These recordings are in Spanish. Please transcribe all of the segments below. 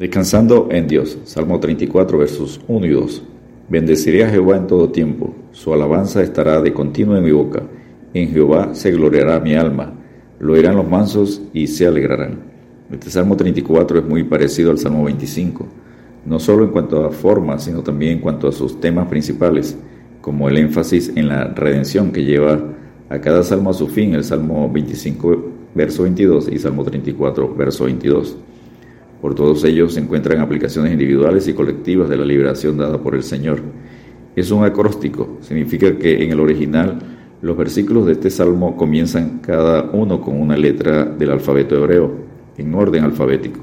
Descansando en Dios. Salmo 34, versos 1 y 2. Bendeciré a Jehová en todo tiempo. Su alabanza estará de continuo en mi boca. En Jehová se gloriará mi alma. Lo oirán los mansos y se alegrarán. Este Salmo 34 es muy parecido al Salmo 25, no solo en cuanto a forma, sino también en cuanto a sus temas principales, como el énfasis en la redención que lleva a cada salmo a su fin, el Salmo 25, verso 22 y Salmo 34, verso 22. Por todos ellos se encuentran aplicaciones individuales y colectivas de la liberación dada por el Señor. Es un acróstico, significa que en el original los versículos de este salmo comienzan cada uno con una letra del alfabeto hebreo, en orden alfabético,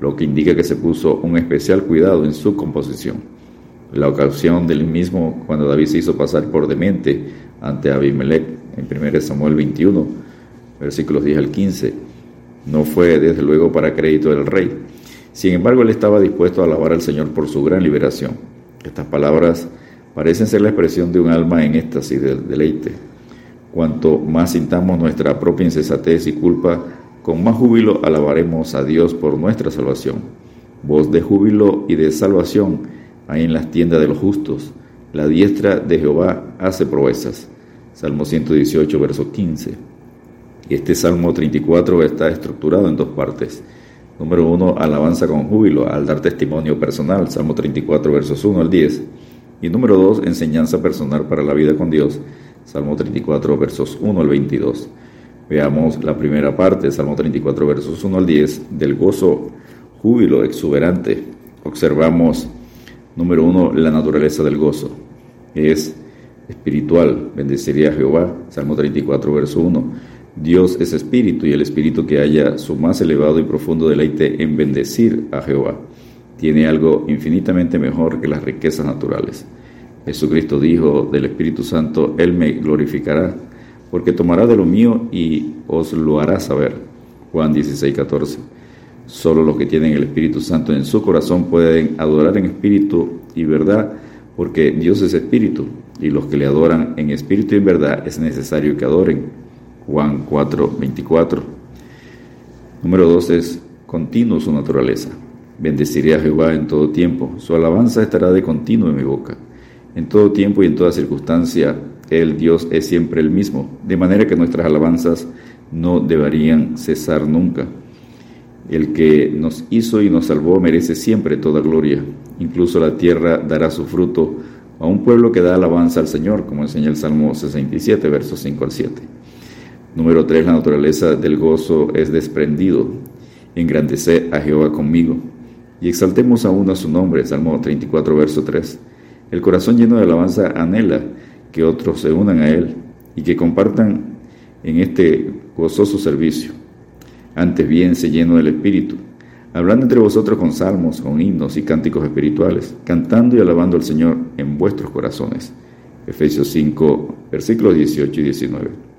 lo que indica que se puso un especial cuidado en su composición. La ocasión del mismo cuando David se hizo pasar por demente ante Abimelech en 1 Samuel 21, versículos 10 al 15, no fue desde luego para crédito del rey. Sin embargo, él estaba dispuesto a alabar al Señor por su gran liberación. Estas palabras parecen ser la expresión de un alma en éxtasis de deleite. Cuanto más sintamos nuestra propia insensatez y culpa, con más júbilo alabaremos a Dios por nuestra salvación. Voz de júbilo y de salvación hay en las tiendas de los justos. La diestra de Jehová hace proezas. Salmo 118, verso 15. Este Salmo 34 está estructurado en dos partes. Número uno, alabanza con júbilo al dar testimonio personal, Salmo 34, versos 1 al 10. Y número dos, enseñanza personal para la vida con Dios, Salmo 34, versos 1 al 22. Veamos la primera parte, Salmo 34, versos 1 al 10, del gozo, júbilo exuberante. Observamos, número uno, la naturaleza del gozo. Es espiritual, bendeciría a Jehová, Salmo 34, verso 1 Dios es espíritu y el espíritu que haya su más elevado y profundo deleite en bendecir a Jehová tiene algo infinitamente mejor que las riquezas naturales. Jesucristo dijo del Espíritu Santo, Él me glorificará, porque tomará de lo mío y os lo hará saber. Juan 16, 14. Solo los que tienen el Espíritu Santo en su corazón pueden adorar en espíritu y verdad, porque Dios es espíritu, y los que le adoran en espíritu y verdad es necesario que adoren Juan 4, 24. Número 2 es continuo su naturaleza. Bendeciré a Jehová en todo tiempo. Su alabanza estará de continuo en mi boca. En todo tiempo y en toda circunstancia, el Dios es siempre el mismo, de manera que nuestras alabanzas no deberían cesar nunca. El que nos hizo y nos salvó merece siempre toda gloria. Incluso la tierra dará su fruto a un pueblo que da alabanza al Señor, como enseña el Salmo 67, versos 5 al 7. Número 3. La naturaleza del gozo es desprendido. Engrandece a Jehová conmigo. Y exaltemos aún a su nombre. Salmo 34, verso 3. El corazón lleno de alabanza anhela que otros se unan a él y que compartan en este gozoso servicio. Antes bien se lleno del Espíritu, hablando entre vosotros con salmos, con himnos y cánticos espirituales, cantando y alabando al Señor en vuestros corazones. Efesios 5, versículos 18 y 19.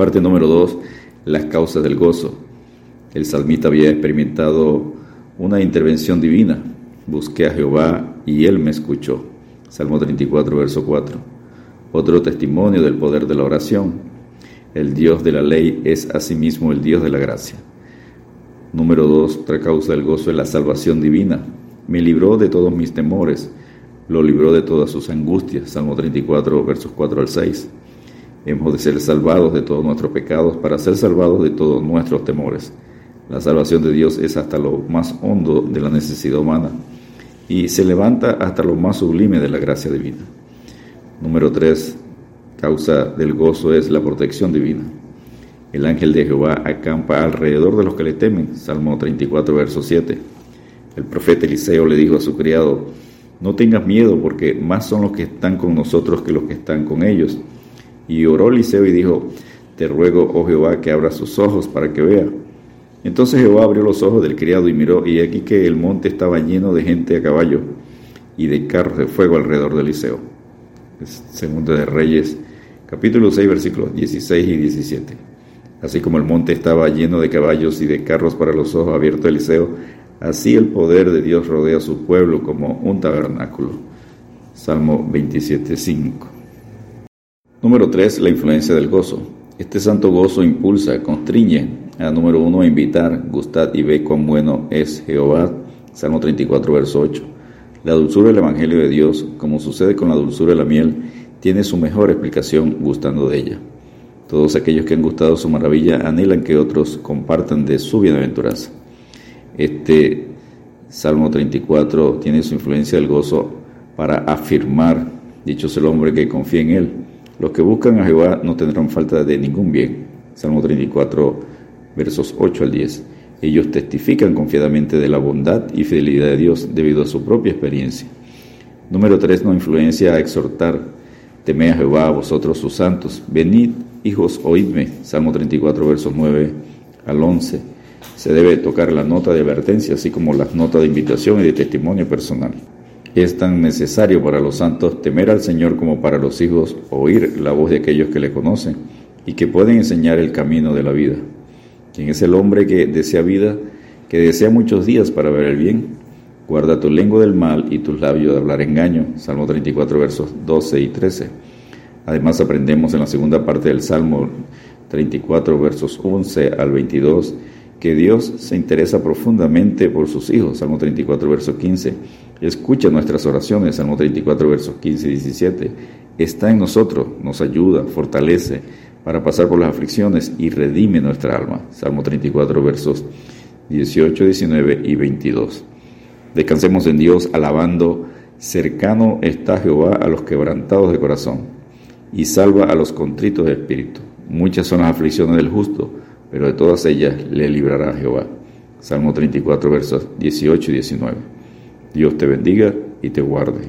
Parte número 2, las causas del gozo. El salmista había experimentado una intervención divina. Busqué a Jehová y él me escuchó. Salmo 34, verso 4. Otro testimonio del poder de la oración. El Dios de la ley es asimismo el Dios de la gracia. Número 2, otra causa del gozo es la salvación divina. Me libró de todos mis temores, lo libró de todas sus angustias. Salmo 34, versos 4 al 6. Hemos de ser salvados de todos nuestros pecados para ser salvados de todos nuestros temores. La salvación de Dios es hasta lo más hondo de la necesidad humana y se levanta hasta lo más sublime de la gracia divina. Número 3. Causa del gozo es la protección divina. El ángel de Jehová acampa alrededor de los que le temen. Salmo 34, verso 7. El profeta Eliseo le dijo a su criado, no tengas miedo porque más son los que están con nosotros que los que están con ellos. Y oró Eliseo y dijo, te ruego, oh Jehová, que abra sus ojos para que vea. Entonces Jehová abrió los ojos del criado y miró, y aquí que el monte estaba lleno de gente a caballo y de carros de fuego alrededor de Eliseo. Segunda de Reyes, capítulo 6, versículos 16 y 17. Así como el monte estaba lleno de caballos y de carros para los ojos abiertos de Eliseo, así el poder de Dios rodea a su pueblo como un tabernáculo. Salmo 27, 5. Número 3. La influencia del gozo. Este santo gozo impulsa, constriñe a número 1 a invitar, gustad y ve cuán bueno es Jehová Salmo 34, verso 8. La dulzura del Evangelio de Dios, como sucede con la dulzura de la miel, tiene su mejor explicación gustando de ella. Todos aquellos que han gustado su maravilla anhelan que otros compartan de su bienaventuranza. Este Salmo 34 tiene su influencia del gozo para afirmar, dicho es el hombre que confía en él. Los que buscan a Jehová no tendrán falta de ningún bien. Salmo 34, versos 8 al 10. Ellos testifican confiadamente de la bondad y fidelidad de Dios debido a su propia experiencia. Número 3. No influencia a exhortar. Teme a Jehová, vosotros sus santos. Venid, hijos, oídme. Salmo 34, versos 9 al 11. Se debe tocar la nota de advertencia, así como las notas de invitación y de testimonio personal. Es tan necesario para los santos temer al Señor como para los hijos oír la voz de aquellos que le conocen y que pueden enseñar el camino de la vida. Quien es el hombre que desea vida, que desea muchos días para ver el bien, guarda tu lengua del mal y tus labios de hablar engaño. Salmo 34, versos 12 y 13. Además aprendemos en la segunda parte del Salmo 34, versos 11 al 22, que Dios se interesa profundamente por sus hijos. Salmo 34, verso 15. Escucha nuestras oraciones. Salmo 34, versos 15 y 17. Está en nosotros, nos ayuda, fortalece, para pasar por las aflicciones y redime nuestra alma. Salmo 34, versos 18, 19 y 22. Descansemos en Dios alabando, cercano está Jehová a los quebrantados de corazón y salva a los contritos de espíritu. Muchas son las aflicciones del justo, pero de todas ellas le librará Jehová. Salmo 34, versos 18 y 19. Dios te bendiga y te guarde.